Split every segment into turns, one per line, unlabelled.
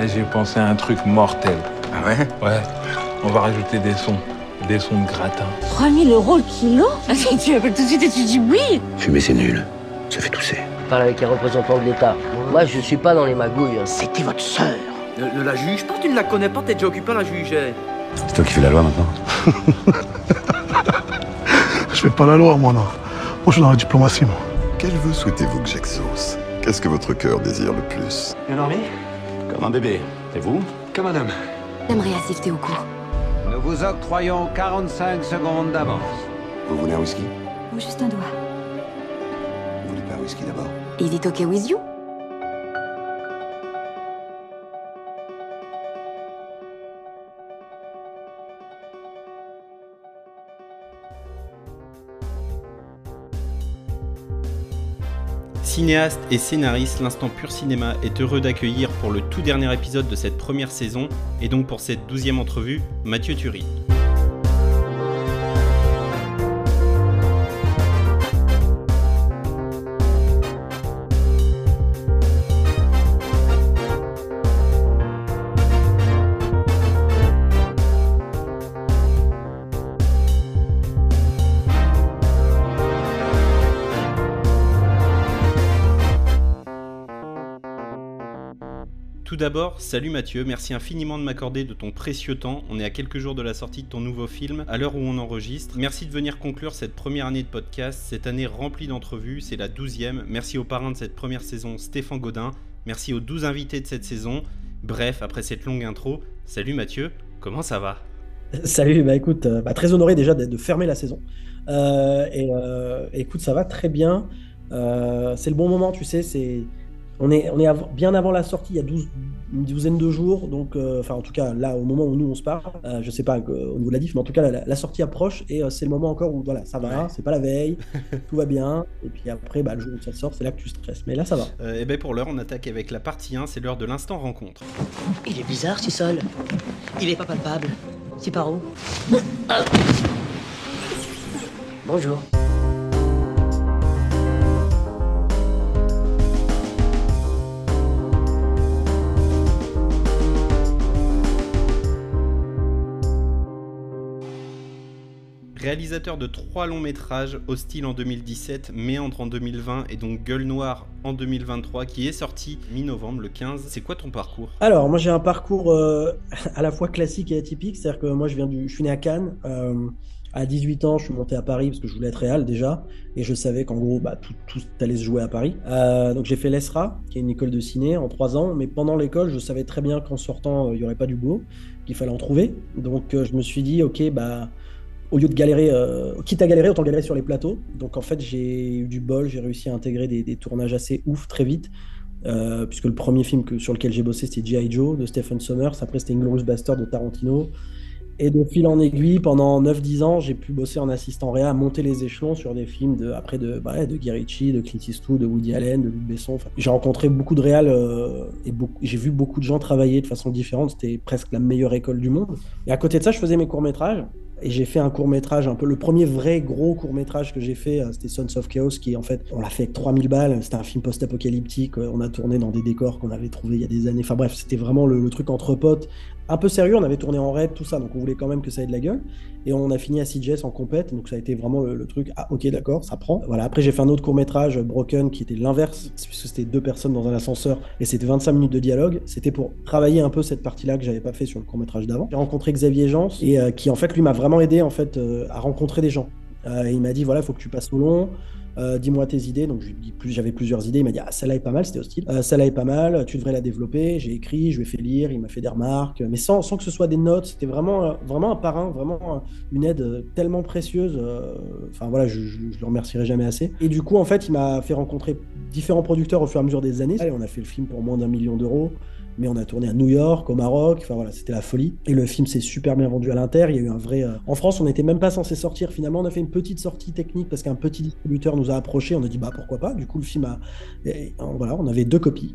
Et J'ai pensé à un truc mortel.
Ah ouais?
Ouais, on va rajouter des sons. Des sons de gratin.
3000 euros le kilo? Tu appelles tout de suite et tu dis oui
Fumer, c'est nul. Ça fait tousser.
parle avec les représentants de l'État. Moi, je suis pas dans les magouilles.
C'était votre sœur
Ne, ne la juge pas, tu ne la connais pas, t'es déjà occupé à la juger.
C'est toi qui fais la loi maintenant
Je fais pas la loi, moi, non. Moi, je suis dans la diplomatie, moi.
Quel vœu souhaitez-vous que j'exauce? Qu'est-ce que votre cœur désire le plus?
Bien dormi
Comme un bébé. Et vous
Comme un homme.
J'aimerais assister au cours.
Nous vous octroyons 45 secondes d'avance.
Vous voulez un whisky?
Ou juste un doigt.
Vous voulez pas un whisky d'abord?
Is it okay with you?
Cinéaste et scénariste, l'Instant Pur Cinéma est heureux d'accueillir pour le tout dernier épisode de cette première saison, et donc pour cette douzième entrevue, Mathieu Turi. D'abord, salut Mathieu, merci infiniment de m'accorder de ton précieux temps. On est à quelques jours de la sortie de ton nouveau film, à l'heure où on enregistre. Merci de venir conclure cette première année de podcast, cette année remplie d'entrevues, c'est la douzième. Merci aux parrains de cette première saison, Stéphane Godin. Merci aux douze invités de cette saison. Bref, après cette longue intro, salut Mathieu, comment ça va?
Salut, bah écoute, euh, bah, très honoré déjà de, fermer la saison. Euh, et euh, écoute, ça va très bien. C'est le bon moment, tu sais, c'est on est, on est av- bien avant la sortie, il y a 12, une douzaine de jours, donc, euh, enfin en tout cas là au moment où nous on se parle, euh, je sais pas euh, au niveau de la diff, mais en tout cas la, la sortie approche et euh, c'est le moment encore où voilà, ça va,
Ouais.
c'est pas la veille, tout va bien, et puis après bah, le jour où ça sort, c'est là que tu stresses, mais là ça va.
Euh, Et ben pour l'heure, on attaque avec la partie 1, c'est l'heure de l'instant rencontre.
Il est bizarre, ce sol. Il est pas palpable. C'est par où? Bonjour.
Réalisateur de trois longs métrages, Hostile en 2017, Méandre en 2020 et donc Gueule Noire en 2023, qui est sorti mi-novembre le 15. C'est quoi ton parcours?
Alors, moi j'ai un parcours euh, à la fois classique et atypique, c'est-à-dire que moi je viens du, je suis né à Cannes. euh, à 18 ans, je suis monté à Paris parce que je voulais être réal déjà, et je savais qu'en gros, bah, tout, tout allait se jouer à Paris. Euh, donc j'ai fait l'ESRA, qui est une école de ciné, en trois ans, mais pendant l'école, je savais très bien qu'en sortant, euh, il y aurait pas du boulot, qu'il fallait en trouver. Donc euh, je me suis dit, ok, bah au lieu de galérer, euh, quitte à galérer, autant galérer sur les plateaux. Donc en fait, j'ai eu du bol, j'ai réussi à intégrer des, tournages assez ouf très vite. Euh, puisque le premier film sur lequel j'ai bossé c'était G.I. Joe de Stephen Sommers, après c'était Inglourious Bastard de Tarantino. Et de fil en aiguille, pendant 9-10 ans, j'ai pu bosser en assistant réa, monter les échelons sur des films de, après de, bah de Guy de Clint Eastwood, de Woody Allen, de Luc Besson. J'ai rencontré beaucoup de réals euh, et j'ai vu beaucoup de gens travailler de façon différente. C'était presque la meilleure école du monde. Et à côté de ça, je faisais mes courts-métrages. Et j'ai fait un court métrage, un peu le premier vrai gros court métrage que j'ai fait, euh, c'était Sons of Chaos, qui en fait, on l'a fait avec 3000 balles. C'était un film post-apocalyptique. euh, On a tourné dans des décors qu'on avait trouvés il y a des années. Enfin bref, c'était vraiment le, le truc entre potes, un peu sérieux. On avait tourné en raid, tout ça, donc on voulait quand même que ça ait de la gueule. Et on a fini à CJS en compète, donc ça a été vraiment le, truc. Ah, ok, d'accord, ça prend. Voilà. Après, j'ai fait un autre court métrage, Broken, qui était l'inverse, puisque c'était deux personnes dans un ascenseur et c'était 25 minutes de dialogue. C'était pour travailler un peu cette partie-là que j'avais pas fait sur le court métrage d'avant. J'ai rencontré Xavier Jans et euh, qui en fait lui m'a vraiment aidé en fait euh, à rencontrer des gens. Euh, il m'a dit voilà, il faut que tu passes au long. Euh, dis-moi tes idées. Donc, plus, j'avais plusieurs idées. Il m'a dit, ah, celle-là est pas mal, c'était hostile. Euh, celle-là est pas mal, tu devrais la développer. J'ai écrit, je lui ai fait lire, il m'a fait des remarques, mais sans, sans que ce soit des notes. C'était vraiment, euh, vraiment un parrain, vraiment euh, une aide tellement précieuse. Enfin, voilà, je, je, je le remercierai jamais assez. Et du coup, en fait, il m'a fait rencontrer différents producteurs au fur et à mesure des années. Allez, on a fait le film pour moins d'un million d'euros mais on a tourné à New York, au Maroc, enfin voilà, c'était la folie. Et le film s'est super bien vendu à l'inter, il y a eu un vrai... euh, En France, on n'était même pas censé sortir, finalement on a fait une petite sortie technique parce qu'un petit distributeur nous a approché, on a dit bah pourquoi pas, du coup le film a... et, voilà, on avait deux copies,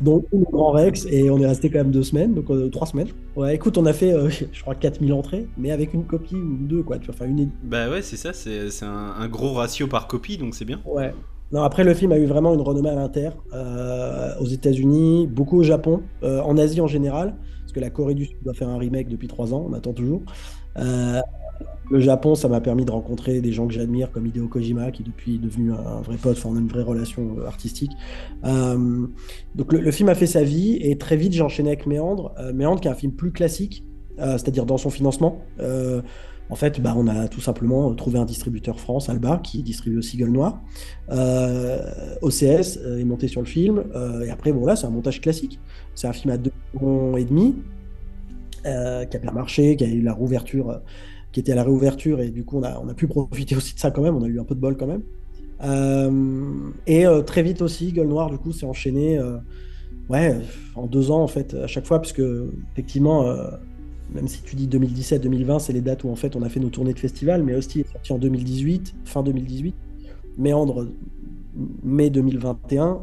dont une au Grand Rex, et on est resté quand même deux semaines, donc euh, trois semaines. Ouais, écoute, on a fait, euh, je crois, 4000 entrées, mais avec une copie ou deux, quoi, tu vois, enfin une...
Bah ouais, c'est ça, c'est c'est un, un gros ratio par copie, donc c'est bien.
Ouais. Non, après le film a eu vraiment une renommée à l'inter, euh, aux États-Unis, beaucoup au Japon, euh, en Asie en général, parce que la Corée du Sud doit faire un remake depuis trois ans, on attend toujours. Euh, le Japon, ça m'a permis de rencontrer des gens que j'admire, comme Hideo Kojima, qui depuis est devenu un vrai pote, on a une vraie relation artistique. Donc le, le, film a fait sa vie, et très vite j'ai enchaîné avec Méandre. Méandre, qui est un film plus classique, c'est-à-dire dans son financement. Euh, en fait, bah, on a tout simplement trouvé un distributeur France, Alba, qui distribue aussi Gueule Noire. Euh, OCS est monté sur le film. et après, bon, là, c'est un montage classique. C'est un film à deux ans et demi, qui a bien marché, qui a eu la rouverture qui était à la réouverture et du coup on a, on a pu profiter aussi de ça quand même, on a eu un peu de bol quand même. Euh, et euh, très vite aussi, Gueule Noire du coup s'est enchaîné euh, ouais, en deux ans en fait à chaque fois, puisque effectivement, même si tu dis 2017-2020, c'est les dates où en fait on a fait nos tournées de festival, mais Hostie est sorti en 2018, fin 2018, Méandre mai 2021,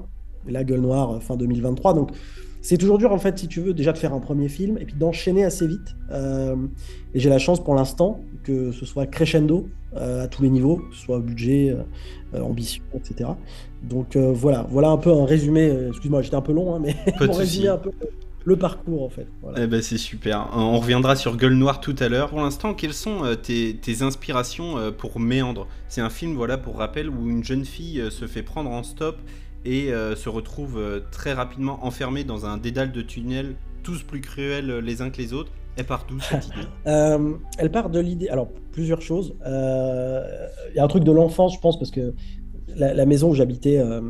La Gueule Noire fin 2023, donc c'est toujours dur en fait si tu veux déjà de faire un premier film et puis d'enchaîner assez vite. Euh, et j'ai la chance pour l'instant que ce soit crescendo euh, à tous les niveaux que ce soit budget euh, ambition etc donc voilà. Voilà un peu un résumé excuse-moi j'étais un peu long hein, mais pour résumer un peu le parcours en fait
voilà. eh ben, c'est super on reviendra sur Gueule Noire tout à l'heure pour l'instant quelles sont tes, tes, inspirations pour Méandre? C'est un film voilà pour rappel où une jeune fille se fait prendre en stop et euh, se retrouve euh, très rapidement enfermée dans un dédale de tunnels, tous plus cruels les uns que les autres. Elle part d'où cette idée?
Euh, Elle part de l'idée. Alors, plusieurs choses. Il euh, y a un truc de l'enfance, je pense, parce que la, la maison où j'habitais euh,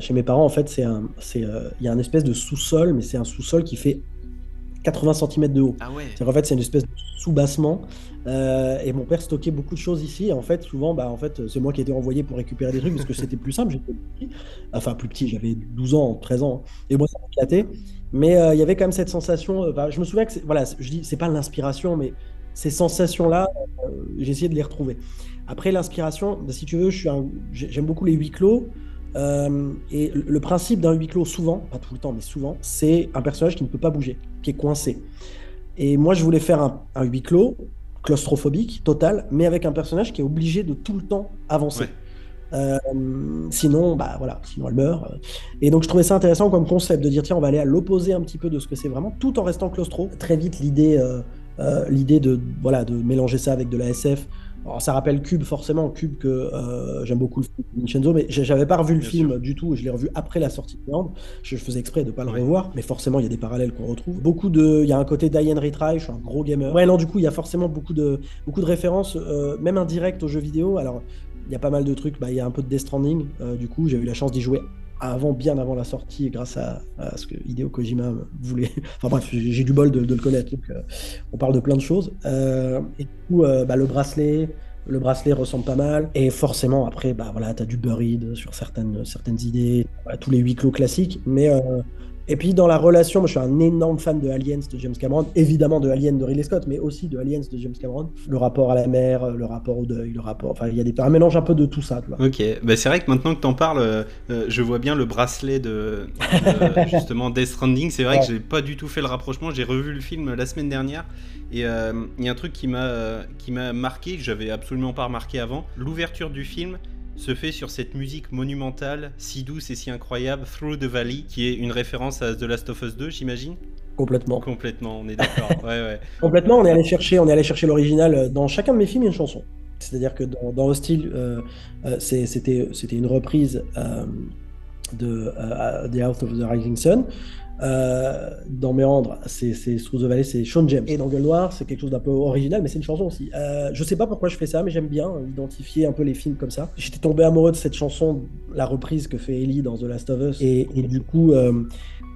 chez mes parents, en fait, c'est un, c'est, il y a un espèce de sous-sol, mais c'est un sous-sol qui fait 80 cm de haut.
Ah ouais.
En fait, c'est une espèce de sous-bassement. Euh, et mon père stockait beaucoup de choses ici. Et en fait, souvent, bah, en fait, c'est moi qui étais envoyé pour récupérer des trucs parce que c'était plus simple. J'étais petit. Enfin, plus petit, j'avais 12 ans, 13 ans. Et moi, ça m'éclatait. Mais euh, il y avait quand même cette sensation. Euh, bah, je me souviens que, voilà, je dis, c'est pas l'inspiration, mais ces sensations-là, euh, j'ai essayé de les retrouver. Après, l'inspiration, bah, si tu veux, j'aime beaucoup les huis clos. Euh, et le principe d'un huis clos, souvent, pas tout le temps, mais souvent, c'est un personnage qui ne peut pas bouger, qui est coincé. Et moi, je voulais faire un, un huis clos claustrophobique, total, mais avec un personnage qui est obligé de tout le temps avancer. Ouais. Euh, sinon, bah voilà, sinon elle meurt. Et donc je trouvais ça intéressant comme concept de dire tiens, on va aller à l'opposé un petit peu de ce que c'est vraiment, tout en restant claustro. Très vite, l'idée, euh, l'idée de voilà de mélanger ça avec de la SF, alors, ça rappelle Cube, forcément, Cube que euh, j'aime beaucoup le film de Vincenzo, mais j'avais pas revu le Bien film sûr. du tout, je l'ai revu après la sortie de Land. Je faisais exprès de pas le revoir, mais forcément, il y a des parallèles qu'on retrouve. Beaucoup de. Il y a un côté Diane Retry, je suis un gros gamer. Ouais, non, du coup, il y a forcément beaucoup de, beaucoup de références, euh, même indirectes aux jeux vidéo. Alors, il y a pas mal de trucs, bah, il y a un peu de Death Stranding, euh, du coup, j'ai eu la chance d'y jouer avant, bien avant la sortie, grâce à, ce que Hideo Kojima voulait. Enfin bref, j'ai du bol de, le connaître. Donc, euh, on parle de plein de choses. Euh, et du coup, euh, bah, le bracelet, le bracelet ressemble pas mal. Et forcément, après, bah voilà, t'as du buried sur certaines, certaines idées, tous les huis clos classiques. Mais et puis dans la relation, moi je suis un énorme fan de Aliens de James Cameron, évidemment de Alien de Ridley Scott, mais aussi de Aliens de James Cameron. Le rapport à la mer, le rapport au deuil, le rapport. Enfin, il y a des, un mélange un peu de tout ça. Tu vois.
Ok, bah, c'est vrai que maintenant que t'en parles, euh, je vois bien le bracelet de, de justement Death Stranding. C'est vrai ouais. que j'ai pas du tout fait le rapprochement. J'ai revu le film la semaine dernière. Et il euh, y a un truc qui m'a euh, qui m'a marqué, que j'avais absolument pas remarqué avant. L'ouverture du film se fait sur cette musique monumentale, si douce et si incroyable, Through the Valley, qui est une référence à The Last of Us 2, j'imagine?
Complètement.
Complètement, on est d'accord. ouais, ouais.
Complètement, on est allé chercher, on est allé chercher l'original dans chacun de mes films, il y a une chanson. C'est-à-dire que dans, dans Hostile, euh, euh, c'était c'était une reprise euh, de The House of the Rising Sun. Euh, dans Méandre, c'est Through the Valley, c'est Sean James. Et dans Gueule Noire, c'est quelque chose d'un peu original, mais c'est une chanson aussi. Euh, je sais pas pourquoi je fais ça, mais j'aime bien identifier un peu les films comme ça. J'étais tombé amoureux de cette chanson, la reprise que fait Ellie dans The Last of Us. Et, du coup, euh,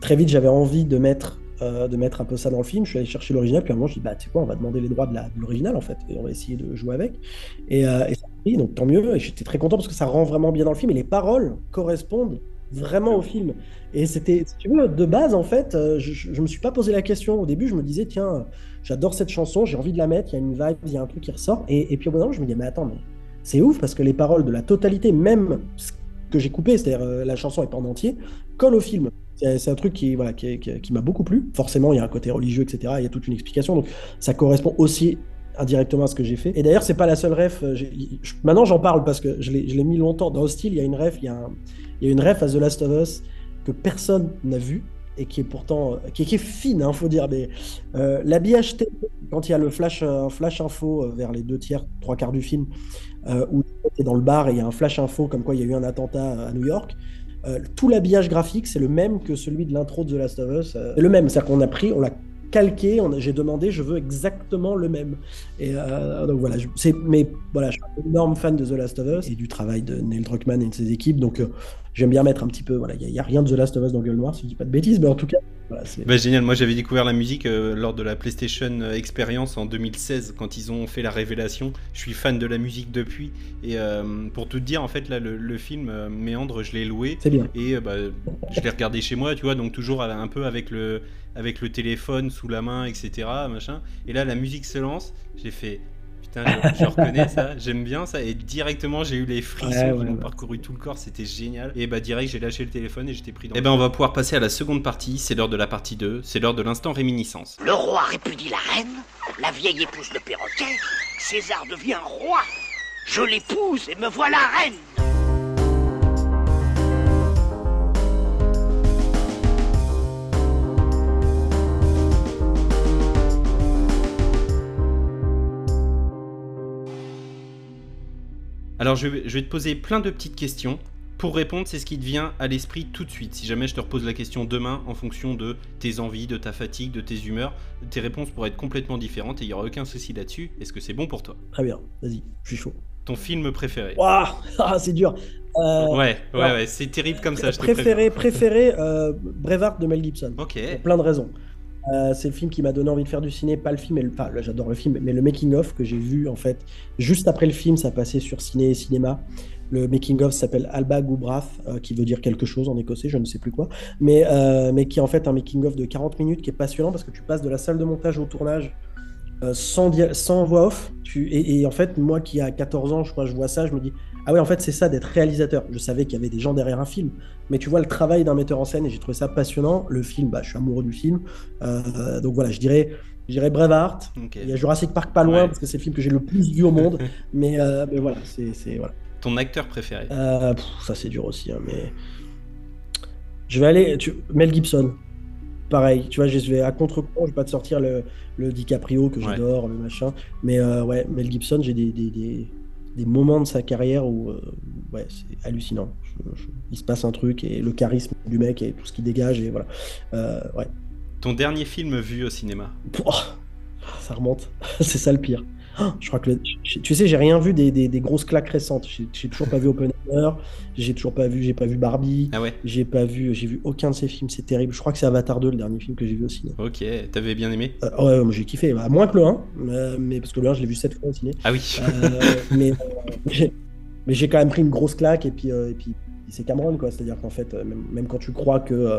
très vite, j'avais envie de mettre de mettre un peu ça dans le film. Je suis allé chercher l'original, puis à un moment, je dis, bah, tu sais quoi, on va demander les droits de l'original, en fait, et on va essayer de jouer avec. Et, euh, et ça a pris, donc tant mieux. Et j'étais très content parce que ça rend vraiment bien dans le film, et les paroles correspondent vraiment au film. Et c'était, si tu veux, de base, en fait, je, je me suis pas posé la question. Au début, je me disais, tiens, j'adore cette chanson, j'ai envie de la mettre, il y a une vibe, il y a un truc qui ressort. Et, et puis au bout d'un moment, je me dis, mais attends, mais c'est ouf parce que les paroles de la totalité, même ce que j'ai coupé, c'est-à-dire euh, la chanson est pas en entier, colle au film. C'est un truc qui, voilà, qui, qui m'a beaucoup plu. Forcément, il y a un côté religieux, etc. Il y a toute une explication. Donc, ça correspond aussi indirectement à ce que j'ai fait. Et d'ailleurs, c'est pas la seule ref. euh, Maintenant, j'en parle parce que je l'ai mis longtemps. Dans Hostile, il y a une ref, il y, a un- une ref à The Last of Us que personne n'a vu et qui est pourtant qui est, qui est fine, hein, faut dire. Mais euh, quand il y a le flash, euh, flash info euh, vers les deux tiers, trois quarts du film, euh, où tu es dans le bar et il y a un flash info comme quoi il y a eu un attentat à New York. euh, tout l'habillage graphique, c'est le même que celui de l'intro de The Last of Us. euh, c'est le même, c'est-à-dire qu'on a pris, on l'a calqué, j'ai demandé, je veux exactement le même. Et euh, donc voilà, je, c'est, mais voilà, je suis un énorme fan de The Last of Us et du travail de Neil Druckmann et de ses équipes, donc euh, j'aime bien mettre un petit peu, voilà, il n'y a, rien de The Last of Us dans Gueule Noire, si je dis pas de bêtises, mais en tout cas, voilà, c'est...
Bah génial, moi j'avais découvert la musique euh, lors de la PlayStation Experience en 2016 quand ils ont fait la révélation. Je suis fan de la musique depuis et pour tout te dire en fait là le, le film Méandre je l'ai loué
C'est bien.
et bah, je l'ai regardé chez moi tu vois donc toujours un peu avec le avec le téléphone sous la main etc machin. Et là la musique se lance. J'ai fait putain je, je reconnais ça j'aime bien ça. Et directement j'ai eu les frissons.
Ouais,
qui
ouais,
m'ont
ouais.
parcouru tout le corps c'était génial. Et bah direct j'ai lâché le téléphone et j'étais pris dans et ben on va pouvoir passer à la seconde partie. C'est l'heure de la partie 2 c'est l'heure de l'instant réminiscence.
Le roi répudie la reine, la vieille épouse le perroquet, César devient roi. Je l'épouse et me voilà reine.
Alors je vais, je vais te poser plein de petites questions. Pour répondre, c'est ce qui te vient à l'esprit tout de suite. Si jamais je te repose la question demain en fonction de tes envies, de ta fatigue, de tes humeurs, tes réponses pourraient être complètement différentes et il n'y aura aucun souci là-dessus. Est-ce que c'est bon pour toi?
Très bien, vas-y, je suis chaud.
Ton film préféré
Waouh, ah, c'est dur. Euh,
Ouais, ouais, ouais, c'est terrible comme ça. Je
préféré, préféré, euh, Brevard de Mel Gibson.
Ok.
Pour plein de raisons. Euh, c'est le film qui m'a donné envie de faire du ciné, pas le film, j'adore le film, mais le making of que j'ai vu en fait juste après le film, ça passait sur ciné et cinéma. Le making of s'appelle Alba Goubrath, euh, qui veut dire quelque chose en écossais, je ne sais plus quoi, mais euh, mais qui est en fait un making of de 40 minutes qui est passionnant parce que tu passes de la salle de montage au tournage euh, sans, sans voix off. Et, en fait, moi qui a 14 ans, je je vois ça, je me dis ah ouais, en fait, c'est ça d'être réalisateur. Je savais qu'il y avait des gens derrière un film, mais tu vois le travail d'un metteur en scène et j'ai trouvé ça passionnant. Le film, bah, je suis amoureux du film. Euh, donc voilà, je dirais, je dirais Braveheart. Il y a Jurassic Park pas loin
Ouais.
parce que c'est le film que j'ai le plus vu au monde. mais, euh, mais voilà, c'est voilà.
Ton acteur préféré?
Euh, pff, ça c'est dur aussi, hein, mais je vais aller. Tu... Mel Gibson. Pareil, tu vois, je vais à contre-courant, je vais pas te sortir le, le DiCaprio que
Ouais.
j'adore, le machin. Mais ouais, Mel Gibson, j'ai des, des, des, des moments de sa carrière où euh, ouais, c'est hallucinant. Je- je- il se passe un truc et le charisme du mec et tout ce qu'il dégage et voilà. Euh, ouais.
Ton dernier film vu au cinéma?
Oh, ça remonte, c'est ça le pire. Oh, Je crois que le- tu sais, j'ai rien vu des, des- des grosses claques récentes. J'ai toujours pas vu Oppenheimer, j'ai toujours pas vu, j'ai pas vu Barbie,
Ah ouais
j'ai pas vu, j'ai vu aucun de ces films. C'est terrible. Je crois que c'est Avatar 2 le dernier film que j'ai vu au ciné.
Ok, t'avais bien aimé?
Euh, ouais, moi j'ai kiffé, Bah, moins que le 1, euh, mais parce que le 1 je l'ai vu 7 fois au ciné.
Ah oui
Euh, mais j'ai- mais j'ai quand même pris une grosse claque et puis, et puis c'est Cameron quoi. C'est-à-dire qu'en fait, même, même quand tu crois que, euh,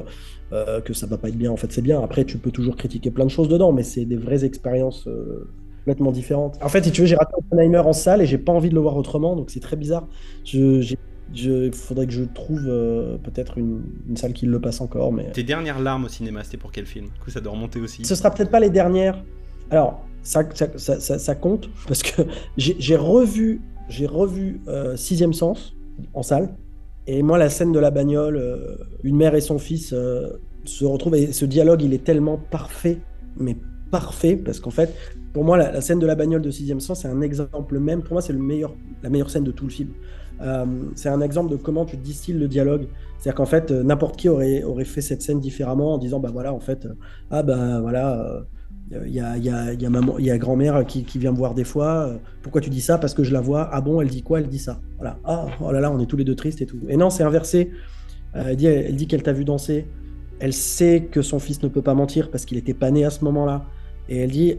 euh, que ça va pas être bien, en fait c'est bien. Après, tu peux toujours critiquer plein de choses dedans, mais c'est des vraies expériences euh, complètement différentes. En fait, si tu veux, j'ai raté Oppenheimer en salle et j'ai pas envie de le voir autrement, donc c'est très bizarre. Je, je, faudrait que je trouve euh, peut-être une, une salle qui le passe encore, mais.
Tes dernières larmes au cinéma, c'était pour quel film? Du coup, ça doit remonter aussi.
Ce sera peut-être pas les dernières. Alors, ça, ça, ça, ça- ça compte parce que j'ai revu, j'ai revu euh, Sixième Sens en salle. Et moi, la scène de la bagnole, euh, une mère et son fils se retrouvent et ce dialogue, il est tellement parfait, mais parfait parce qu'en fait, pour moi, la, scène de la bagnole de Sixième Sens, c'est un exemple même. Pour moi, c'est le meilleur, la meilleure scène de tout le film. Euh, c'est un exemple de comment tu distilles le dialogue. C'est-à-dire qu'en fait, euh, n'importe qui aurait, aurait fait cette scène différemment en disant, bah voilà, en fait, euh, ah bah voilà, il y a, y y a y a grand-mère qui, vient me voir des fois. Pourquoi tu dis ça? Parce que je la vois. Ah bon, elle dit quoi? Elle dit ça. Voilà. Ah, oh là là, on est tous les deux tristes et tout. Et non, c'est inversé. Elle dit, elle dit qu'elle t'a vu danser. Elle sait que son fils ne peut pas mentir parce qu'il n'était pas né à ce moment-là. Et elle dit,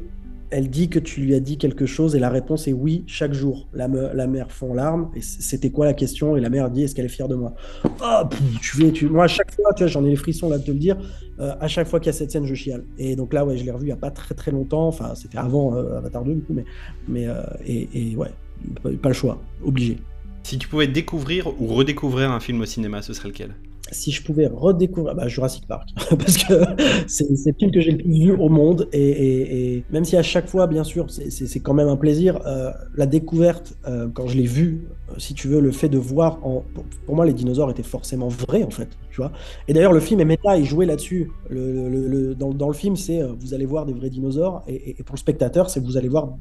elle dit que tu lui as dit quelque chose et la réponse est oui chaque jour. La, la mère fond larmes et c'était quoi la question Et la mère dit est-ce qu'elle est fière de moi? Pff, tu vais, tu... Moi à chaque fois, j'en ai les frissons là de te le dire. euh, à chaque fois qu'il y a cette scène, je chiale. Et donc là, ouais, je l'ai revu il y a pas très très longtemps. Enfin, c'était avant euh, Avatar 2 du coup, mais mais euh, et, et ouais, pas le choix, obligé.
Si tu pouvais découvrir ou redécouvrir un film au cinéma, ce serait lequel?
Si je pouvais redécouvrir bah, Jurassic Park, parce que c'est le film que j'ai le plus vu au monde, et, même si à chaque fois, bien sûr, c'est quand même un plaisir, euh, la découverte, euh, quand je l'ai vu, euh, si tu veux, le fait de voir, en, pour, moi, les dinosaures étaient forcément vrais, en fait, tu vois. Et d'ailleurs, le film est méta, il jouait là-dessus. Le, dans, dans, le film, c'est vous allez voir des vrais dinosaures, et pour le spectateur, c'est vous allez voir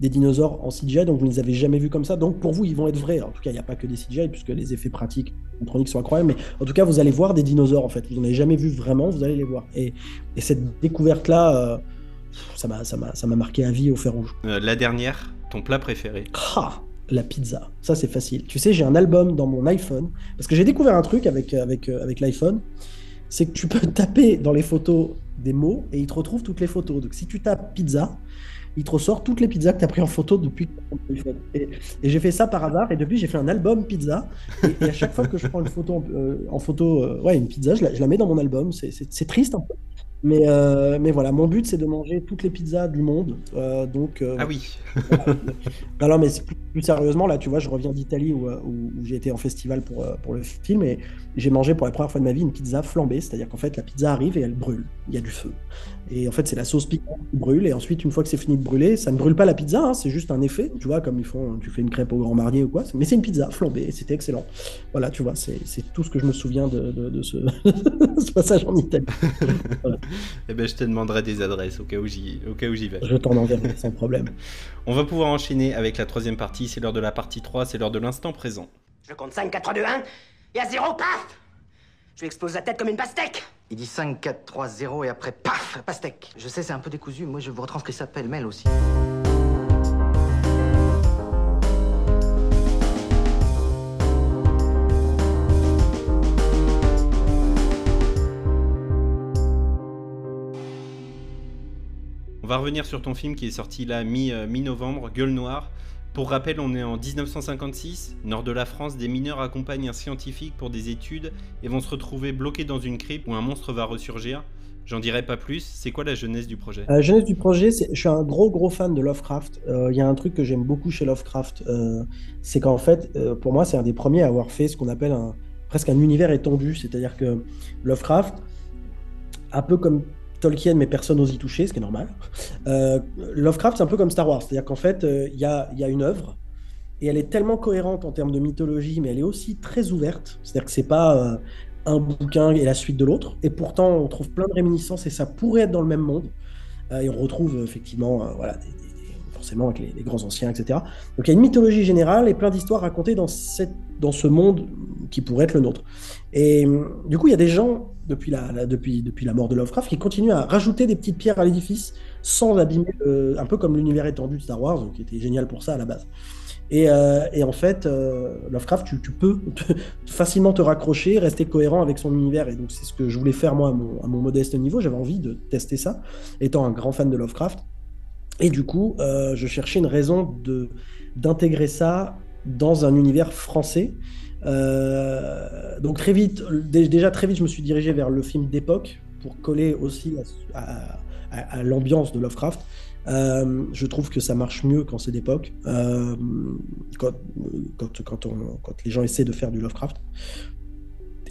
des dinosaures en CGI, donc vous ne les avez jamais vus comme ça. Donc pour vous, ils vont être vrais. En tout cas, il n'y a pas que des CGI, puisque les effets pratiques électroniques sont incroyables. Mais en tout cas, vous allez voir des dinosaures, en fait. Vous n'en avez jamais vu vraiment, vous allez les voir. Et, cette découverte-là, euh, ça m'a marqué à vie au fer rouge.
Euh, la dernière, ton plat préféré?
Ah, La pizza. Ça, c'est facile. Tu sais, j'ai un album dans mon iPhone, parce que j'ai découvert un truc avec, avec, euh, avec l'iPhone, c'est que tu peux taper dans les photos des mots et il te retrouve toutes les photos. Donc si tu tapes pizza, il te ressort toutes les pizzas que tu as pris en photo depuis Et, et j'ai fait ça par hasard, et depuis, j'ai fait un album pizza. Et, à chaque fois que je prends une photo en, euh, photo, euh, ouais, une pizza, je la, mets dans mon album. C'est triste un peu. Mais, euh, mais voilà, mon but c'est de manger toutes les pizzas du monde. Euh, donc,
euh, ah oui.
non, mais plus, sérieusement, là, tu vois, je reviens d'Italie où, où, j'ai été en festival pour, pour le film et j'ai mangé pour la première fois de ma vie une pizza flambée. C'est-à-dire qu'en fait, la pizza arrive et elle brûle. Il y a du feu. Et en fait, c'est la sauce piquante qui brûle. Et ensuite, une fois que c'est fini de brûler, ça ne brûle pas la pizza, hein, c'est juste un effet. Tu vois, comme ils font, tu fais une crêpe au Grand Marnier ou quoi. Mais c'est une pizza flambée c'était excellent. Voilà, tu vois, c'est tout ce que je me souviens de, de, ce... passage en Italie.
Eh ben, je te demanderai des adresses au cas où j'y, au cas où j'y vais.
Je t'en enverrai sans problème.
On va pouvoir enchaîner avec la troisième partie. C'est l'heure de la partie 3, c'est l'heure de l'instant présent.
Je compte 5, 4, 3, 2, 1, et à 0, paf Je lui explose la tête comme une pastèque
Il dit 5, 4, 3, 0, et après, paf, pastèque. Je sais, c'est un peu décousu, moi je vous retranscris ça pêle-mêle aussi.
On va revenir sur ton film qui est sorti là euh, mi-novembre, Gueule Noire. Pour rappel, on est en 1956, nord de la France, des mineurs accompagnent un scientifique pour des études et vont se retrouver bloqués dans une crypte où un monstre va ressurgir. J'en dirai pas plus. C'est quoi la jeunesse du projet?
La jeunesse du projet, je suis un gros gros fan de Lovecraft. Euh, il y a un truc que j'aime beaucoup chez Lovecraft, euh, c'est qu'en fait, pour moi, c'est un des premiers à avoir fait ce qu'on appelle presque un univers étendu. C'est-à-dire que Lovecraft, un peu comme Tolkien, mais personne n'ose y toucher, ce qui est normal. Euh, Lovecraft, c'est un peu comme Star Wars, c'est-à-dire qu'en fait, euh, il y, a, une œuvre, et elle est tellement cohérente en termes de mythologie, mais elle est aussi très ouverte, c'est-à-dire que c'est pas euh, un bouquin et la suite de l'autre, et pourtant on trouve plein de réminiscences, et ça pourrait être dans le même monde, et on retrouve effectivement voilà, forcément avec les, grands anciens, etc. Donc il y a une mythologie générale et plein d'histoires racontées dans, cette, dans ce monde qui pourrait être le nôtre. Et du coup, il y a des gens, depuis la, depuis, depuis la mort de Lovecraft, qui continuent à rajouter des petites pierres à l'édifice sans abîmer, un peu comme l'univers étendu de Star Wars, qui était génial pour ça à la base. Et, euh, et en fait, euh, Lovecraft, tu, peux facilement te raccrocher, rester cohérent avec son univers. Et donc, c'est ce que je voulais faire moi à mon modeste niveau. J'avais envie de tester ça, étant un grand fan de Lovecraft. Et du coup, euh, je cherchais une raison de, d'intégrer ça dans un univers français. Euh, donc très vite, déjà très vite, je me suis dirigé vers le film d'époque pour coller aussi à, l'ambiance de Lovecraft. Euh, je trouve que ça marche mieux quand c'est d'époque, quand, quand, les gens essaient de faire du Lovecraft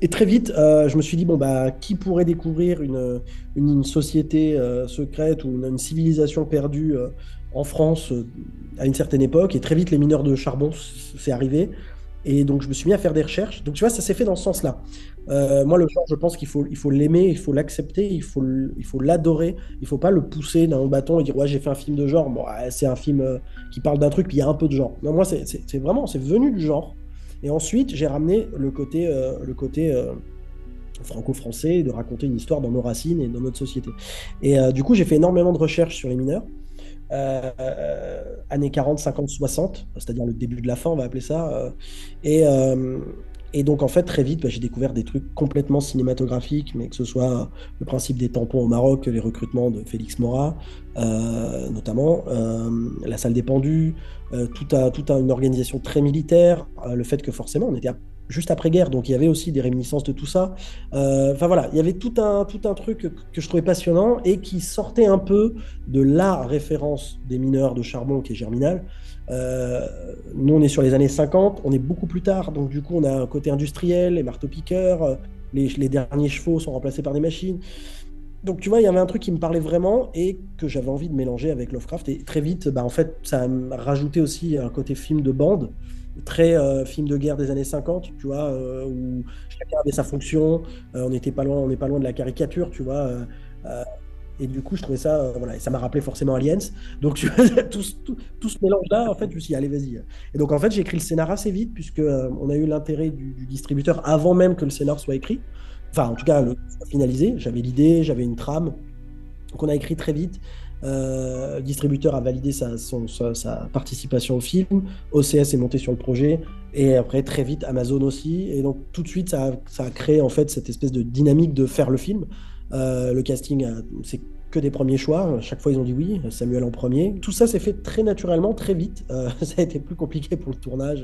et très vite, euh, je me suis dit, bon, bah, qui pourrait découvrir une, une, société euh, secrète ou une, civilisation perdue euh, en France à une certaine époque? Et très vite, les mineurs de charbon, c'est arrivé. Et donc, je me suis mis à faire des recherches. Donc, tu vois, ça s'est fait dans ce sens-là. moi, le genre, je pense qu'il faut, l'aimer, il faut l'accepter, il faut, l'adorer. Il faut pas le pousser d'un bâton et dire, ouais, j'ai fait un film de genre. Bon, c'est un film qui parle d'un truc, puis il y a un peu de genre. Non, moi, c'est vraiment, c'est venu du genre. Et ensuite, j'ai ramené le côté, euh, le côté euh, franco-français de raconter une histoire dans nos racines et dans notre société. Et euh, du coup, j'ai fait énormément de recherches sur les mineurs. années 40, 50, 60, c'est-à-dire le début de la fin, on va appeler ça. et, et donc, en fait, très vite, bah, j'ai découvert des trucs complètement cinématographiques, mais que ce soit le principe des tampons au Maroc, les recrutements de Félix Mora, euh, notamment, euh, la salle des pendus, euh, tout, à, toute une organisation très militaire, le fait que forcément, on était juste après-guerre, donc il y avait aussi des réminiscences de tout ça. Enfin voilà, il y avait tout un, tout un truc que, que, je trouvais passionnant et qui sortait un peu de la référence des mineurs de charbon qui est Germinal, euh, nous, on est sur les années 50, on est beaucoup plus tard, donc du coup, on a un côté industriel, les marteaux-piqueurs, euh, les, les derniers chevaux sont remplacés par des machines. Donc tu vois, il y avait un truc qui me parlait vraiment et que j'avais envie de mélanger avec Lovecraft. Et très vite, bah, en fait, ça a rajouté aussi un côté film de bande, très euh, film de guerre des années 50, tu vois, euh, où chacun avait sa fonction. Euh, on n'était pas loin, on n'est pas loin de la caricature, tu vois. et du coup, je trouvais ça, voilà, et ça m'a rappelé forcément Aliens. Donc tu vois, tout, tout, tout, ce mélange-là, en fait, je me suis dit, allez, vas-y. Et donc en fait, j'ai écrit le scénar assez vite puisque on a eu l'intérêt du, distributeur avant même que le scénar soit écrit. Enfin, en tout cas, le finalisé. J'avais l'idée, j'avais une trame. Donc, on a écrit très vite. Euh, distributeur a validé sa, participation au film. OCS est monté sur le projet. Et après, très vite, Amazon aussi. Et donc, tout de suite, ça a, créé en fait cette espèce de dynamique de faire le film. Euh, le casting, c'est que des premiers choix. Chaque fois, ils ont dit oui. Samuel en premier. Tout ça s'est fait très naturellement, très vite. Euh, ça a été plus compliqué pour le tournage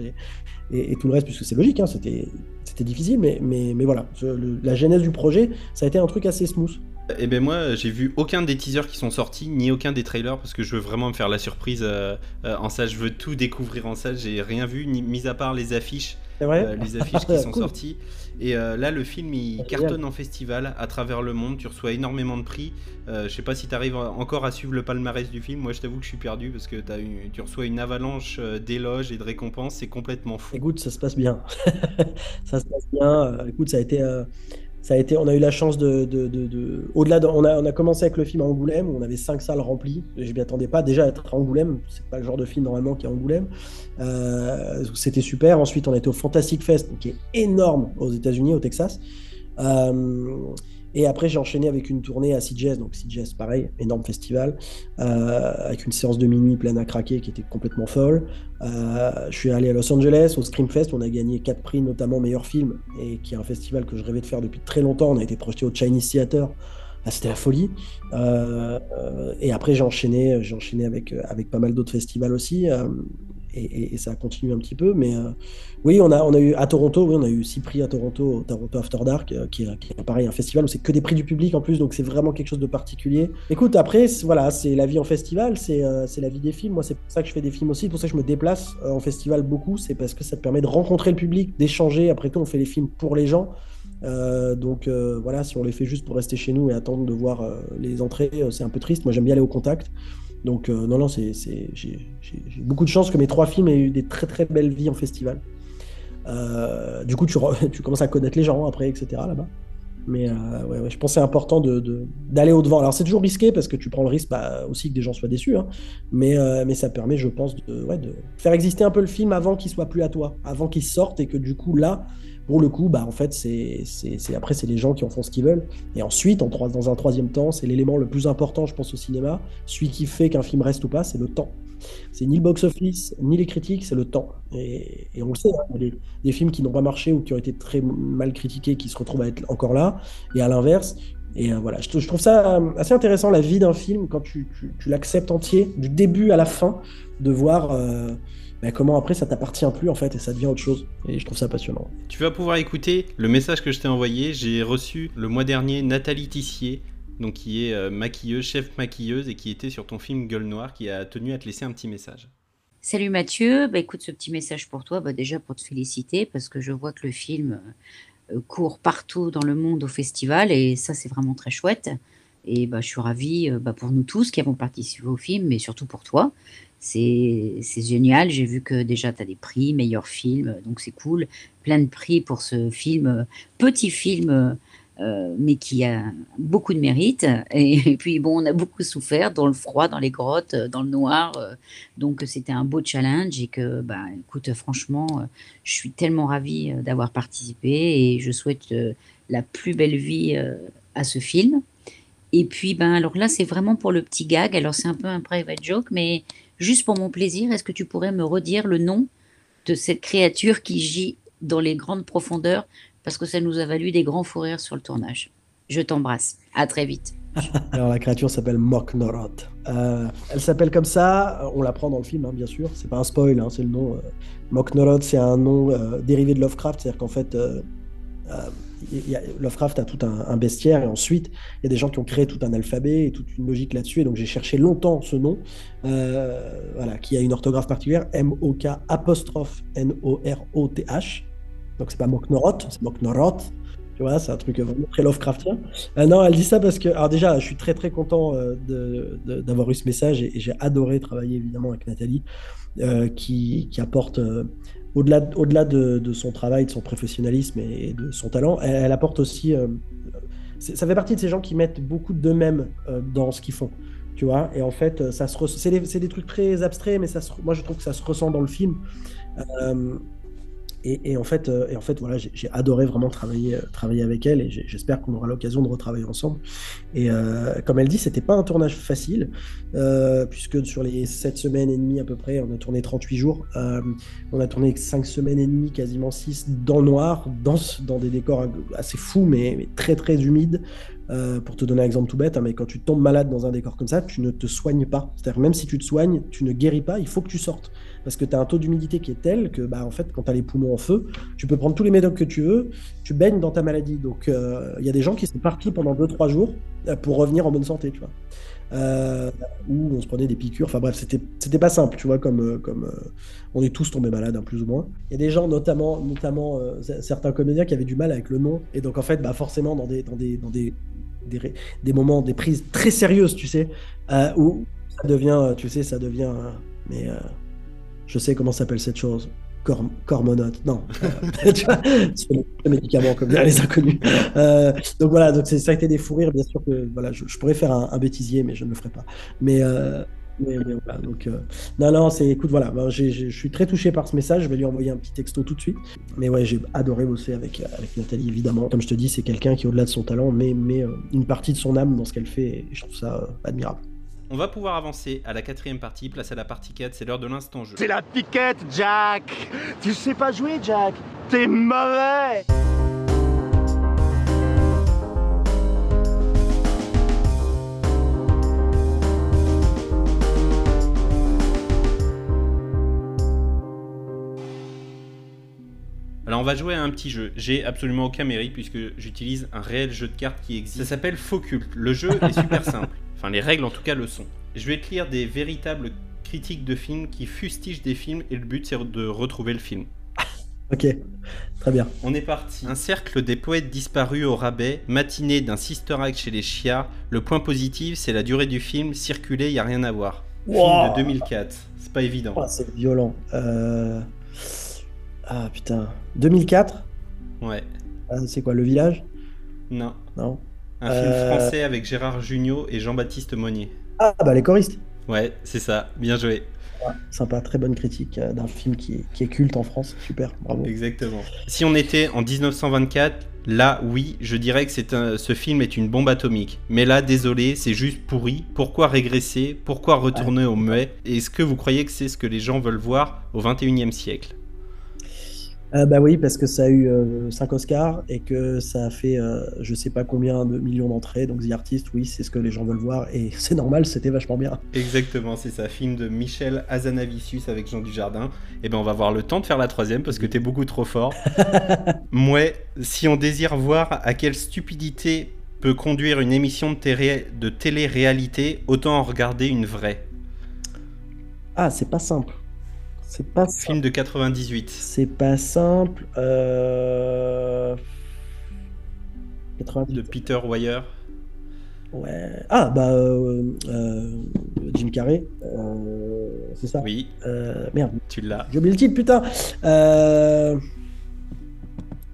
et, tout le reste, puisque c'est logique. Hein, C'était difficile, mais, voilà. La genèse du projet, ça a été un truc assez smooth.
Eh ben moi, j'ai vu aucun des teasers qui sont sortis, ni aucun des trailers, parce que je veux vraiment me faire la surprise euh, euh, en salle. Je veux tout découvrir en salle. J'ai rien vu, ni, mis à part les affiches,
euh,
les affiches qui sont cool. sorties. Et là, le film, il cartonne en festival à travers le monde. Tu reçois énormément de prix. Je sais pas si tu arrives encore à suivre le palmarès du film. Moi, je t'avoue que je suis perdu parce que as tu reçois une avalanche d'éloges et de récompenses. C'est complètement fou.
Écoute, ça se passe bien. ça se passe bien. Écoute, ça a été ça a été, on a eu la chance de, de, de, de au-delà, de, on, a, on a commencé avec le film à Angoulême où on avait cinq salles remplies. Je m'y attendais pas déjà être à Angoulême, c'est pas le genre de film normalement qui est à Angoulême. Euh, c'était super. Ensuite, on était au Fantastic Fest, qui est énorme aux États-Unis, au Texas. Euh, et après, j'ai enchaîné avec une tournée à CJS, donc CJS, pareil, énorme festival, euh, avec une séance de minuit pleine à craquer qui était complètement folle. Euh, je suis allé à Los Angeles, au Screamfest, on a gagné quatre prix, notamment meilleur film, et qui est un festival que je rêvais de faire depuis très longtemps. On a été projeté au Chinese Theater. Ah, c'était la folie. Euh, et après, j'ai enchaîné, j'ai enchaîné avec, avec pas mal d'autres festivals aussi. Et, et, et, ça continue un petit peu. Mais euh, oui, on a, eu à Toronto, oui, on a eu six prix à Toronto, Toronto After Dark, euh, qui, est, pareil, un festival où c'est que des prix du public en plus, donc c'est vraiment quelque chose de particulier. Écoute, après, voilà, c'est la vie en festival, c'est euh, la vie des films. Moi, c'est pour ça que je fais des films aussi, pour ça que je me déplace en festival beaucoup, c'est parce que ça te permet de rencontrer le public, d'échanger. Après tout, on fait les films pour les gens. Donc voilà, si on les fait juste pour rester chez nous et attendre de voir les entrées, c'est un peu triste. Moi, j'aime bien aller au contact. Donc non, non, c'est j'ai beaucoup de chance que mes trois films aient eu des très très belles vies en festival. du coup, tu, commences à connaître les gens après, etc. là-bas. Mais ouais, ouais, je pense c'est important d'aller de, de, au-devant. Alors c'est toujours risqué parce que tu prends le risque bah, aussi que des gens soient déçus, hein. mais, mais ça permet, je pense, de, de faire exister un peu le film avant qu'il soit plus à toi, avant qu'il sorte et que du coup là, le coup, bah, en fait, c'est, après, c'est les gens qui en font ce qu'ils veulent. Et ensuite, en, dans un troisième temps, c'est l'élément le plus important, je pense, au cinéma. Celui qui fait qu'un film reste ou pas, c'est le temps. C'est ni le box-office, ni les critiques, c'est le temps. Et, on le sait, hein, des, films qui n'ont pas marché ou qui ont été très mal critiqués, qui se retrouvent à être encore là. Et à l'inverse, et euh, voilà, je, trouve ça assez intéressant, la vie d'un film, quand tu, tu, tu l'acceptes entier, du début à la fin, de voir... Euh, bah, comment après ça t'appartient plus en fait et ça devient autre chose. Et je trouve ça passionnant.
Tu vas pouvoir écouter le message que je t'ai envoyé. J'ai reçu le mois dernier Nathalie Tissier, donc qui est euh, maquilleuse, chef maquilleuse et qui était sur ton film Gueule Noire, qui a tenu à te laisser un petit message.
Salut Mathieu, bah, écoute ce petit message pour toi, bah, déjà pour te féliciter parce que je vois que le film euh, court partout dans le monde au festival et ça c'est vraiment très chouette. Et bah, je suis ravie euh, bah, pour nous tous qui avons participé au film, mais surtout pour toi. C'est génial. J'ai vu que déjà, tu as des prix, meilleur film, donc c'est cool. Plein de prix pour ce film, petit film, euh, mais qui a beaucoup de mérite. Et, puis, bon, on a beaucoup souffert dans le froid, dans les grottes, dans le noir. Euh, donc, c'était un beau challenge. Et que, bah, écoute, franchement, je suis tellement ravie d'avoir participé et je souhaite la plus belle vie à ce film. Et puis, ben, alors là, c'est vraiment pour le petit gag. Alors, c'est un peu un private joke, mais juste pour mon plaisir, est-ce que tu pourrais me redire le nom de cette créature qui gît dans les grandes profondeurs? Parce que ça nous a valu des grands fous rires sur le tournage. Je t'embrasse. À très vite.
Alors, la créature s'appelle Moknorot. Euh, elle s'appelle comme ça, on l'apprend dans le film, hein, bien sûr. C'est pas un spoil, hein, c'est le nom. Euh, c'est un nom euh, dérivé de Lovecraft, c'est-à-dire qu'en fait Lovecraft a tout un, bestiaire et ensuite il y a des gens qui ont créé tout un alphabet et toute une logique là-dessus et donc j'ai cherché longtemps ce nom euh, voilà qui a une orthographe particulière M O K apostrophe N O R O T H donc c'est pas Moknorot c'est Moknorot Tu vois, c'est un truc vraiment très Lovecraftien. Euh, non, elle dit ça parce que, alors déjà, je suis très très content euh, d'avoir eu ce message et, j'ai adoré travailler évidemment avec Nathalie, qui, qui apporte, au-delà au-delà de, son travail, de son professionnalisme et de son talent, elle, apporte aussi. euh, ça fait partie de ces gens qui mettent beaucoup d'eux-mêmes euh, dans ce qu'ils font. Tu vois, et en fait, ça se c'est des, c'est des trucs très abstraits, mais ça moi je trouve que ça se ressent dans le film. Euh, et, et en fait, euh, et en fait, voilà, j'ai adoré vraiment travailler, euh, travailler avec elle et j'espère qu'on aura l'occasion de retravailler ensemble. Et euh, comme elle dit, c'était pas un tournage facile, puisque sur les 7 semaines et demie à peu près, on a tourné 38 jours. On a tourné 5 semaines et demie, quasiment 6, dans le noir, dans, des décors assez fous, mais, très très humides. Pour te donner un exemple tout bête, hein, mais quand tu tombes malade dans un décor comme ça, tu ne te soignes pas. C'est-à-dire même si tu te soignes, tu ne guéris pas, il faut que tu sortes. Parce que tu as un taux d'humidité qui est tel que, bah, en fait, quand tu as les poumons en feu, tu peux prendre tous les médocs que tu veux, tu baignes dans ta maladie. Donc, euh, il y a des gens qui sont partis pendant 2-3 jours euh, pour revenir en bonne santé, tu vois. Euh, on se prenait des piqûres. Enfin bref, c'était pas simple, tu vois, comme, euh, comme euh, on est tous tombés malades, hein, plus ou moins. Il y a des gens, notamment, notamment euh, certains comédiens qui avaient du mal avec le nom. Et donc, en fait, bah, forcément, dans des, dans des, dans des, des, moments, des prises très sérieuses, tu sais, euh, où ça devient, euh, tu sais, ça devient. euh, mais euh, je sais comment s'appelle cette chose. Cor cormonote, non. euh, tu c'est le médicament, comme les inconnus. Euh, donc voilà, donc c'est- ça a été des fous rires, bien sûr que voilà, je, pourrais faire un, bêtisier, mais je ne le ferai pas. Mais, euh, voilà, donc non, non, c'est écoute, voilà, ben, je suis très touché par ce message. Je vais lui envoyer un petit texto tout de suite. Mais ouais, j'ai adoré bosser avec, avec Nathalie, évidemment. Comme je te dis, c'est quelqu'un qui, au-delà de son talent, met, met une partie de son âme dans ce qu'elle fait, et je trouve ça admirable.
On va pouvoir avancer à la quatrième partie, place à la partie 4, c'est l'heure de l'instant jeu.
C'est la piquette, Jack Tu sais pas jouer, Jack T'es mauvais
Alors on va jouer à un petit jeu. J'ai absolument aucun mérite puisque j'utilise un réel jeu de cartes qui existe. Ça s'appelle Focult. Le jeu est super simple. Enfin les règles en tout cas le sont. Je vais te lire des véritables critiques de films qui fustigent des films et le but c'est de retrouver le film.
Ok, très bien.
On est parti. Un cercle des poètes disparus au rabais, matinée d'un sister act chez les chiards. Le point positif, c'est la durée du film. Circuler, y a rien à voir. Film de 2004. C'est pas évident.
Oh, c'est violent. Euh, Ah putain. 2004
Ouais.
Ah, C'est quoi, Le Village?
Non.
Non.
Un film
Euh,
français avec Gérard Jugnot et Jean-Baptiste Monnier.
Ah bah Les choristes.
Ouais, c'est ça. Bien joué.
Ouais, sympa, très bonne critique euh, d'un film qui est, qui est culte en France. Super, bravo.
Exactement. Si on était en 1924, là, oui, je dirais que c'est un- ce film est une bombe atomique. Mais là, désolé, c'est juste pourri. Pourquoi régresser? Pourquoi retourner au muet? Est-ce que vous croyez que c'est ce que les gens veulent voir au 21e siècle?
Euh, bah oui, parce que ça a eu 5 Oscars et que ça a fait euh, je sais pas combien de millions d'entrées. Donc The Artist, oui, c'est ce que les gens veulent voir et c'est normal, c'était vachement bien.
Exactement, c'est ça. Film de Michel Azanavicius avec Jean Dujardin. Et ben, on va avoir le temps de faire la troisième parce que t'es beaucoup trop fort. Mouais, si on désire voir à quelle stupidité peut conduire une émission de, télé- de télé-réalité, autant en regarder une vraie.
Ah, c'est pas simple. C'est pas simple.
Film de 98.
C'est pas simple. Euh... 90.
De Peter Weyer.
Ouais. Ah, bah, euh, euh, Jim Carrey. c'est ça
Oui.
Merde.
Tu l'as.
J'ai oublié le titre, putain.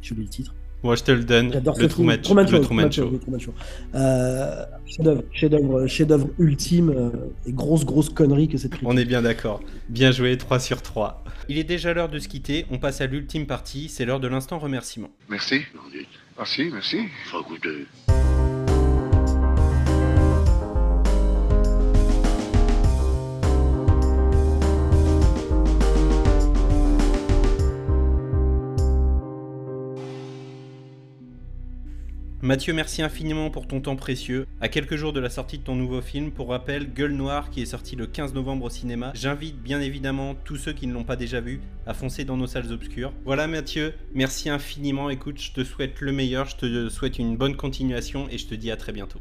J'ai oublié le titre.
Moi, je te le donne.
J'adore
Le. Truman,
Truman
le
Show,
Truman
Truman
Show.
oui, Truman Show. Euh, chef-d'œuvre, chef-d'œuvre, ultime euh, et grosse grosse connerie que cette critique.
On est bien d'accord. Bien joué, 3 sur 3. Il est déjà l'heure de se quitter. On passe à l'ultime partie. C'est l'heure de l'instant remerciement.
Merci. Merci, merci.
Faut écouter.
Mathieu, merci infiniment pour ton temps précieux. À quelques jours de la sortie de ton nouveau film, pour rappel, Gueule Noire, qui est sorti le 15 novembre au cinéma. J'invite bien évidemment tous ceux qui ne l'ont pas déjà vu à foncer dans nos salles obscures. Voilà Mathieu, merci infiniment. Écoute, je te souhaite le meilleur, je te souhaite une bonne continuation et je te dis à très bientôt.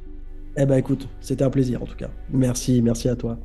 Eh ben écoute, c'était un plaisir en tout cas. Merci, merci à toi.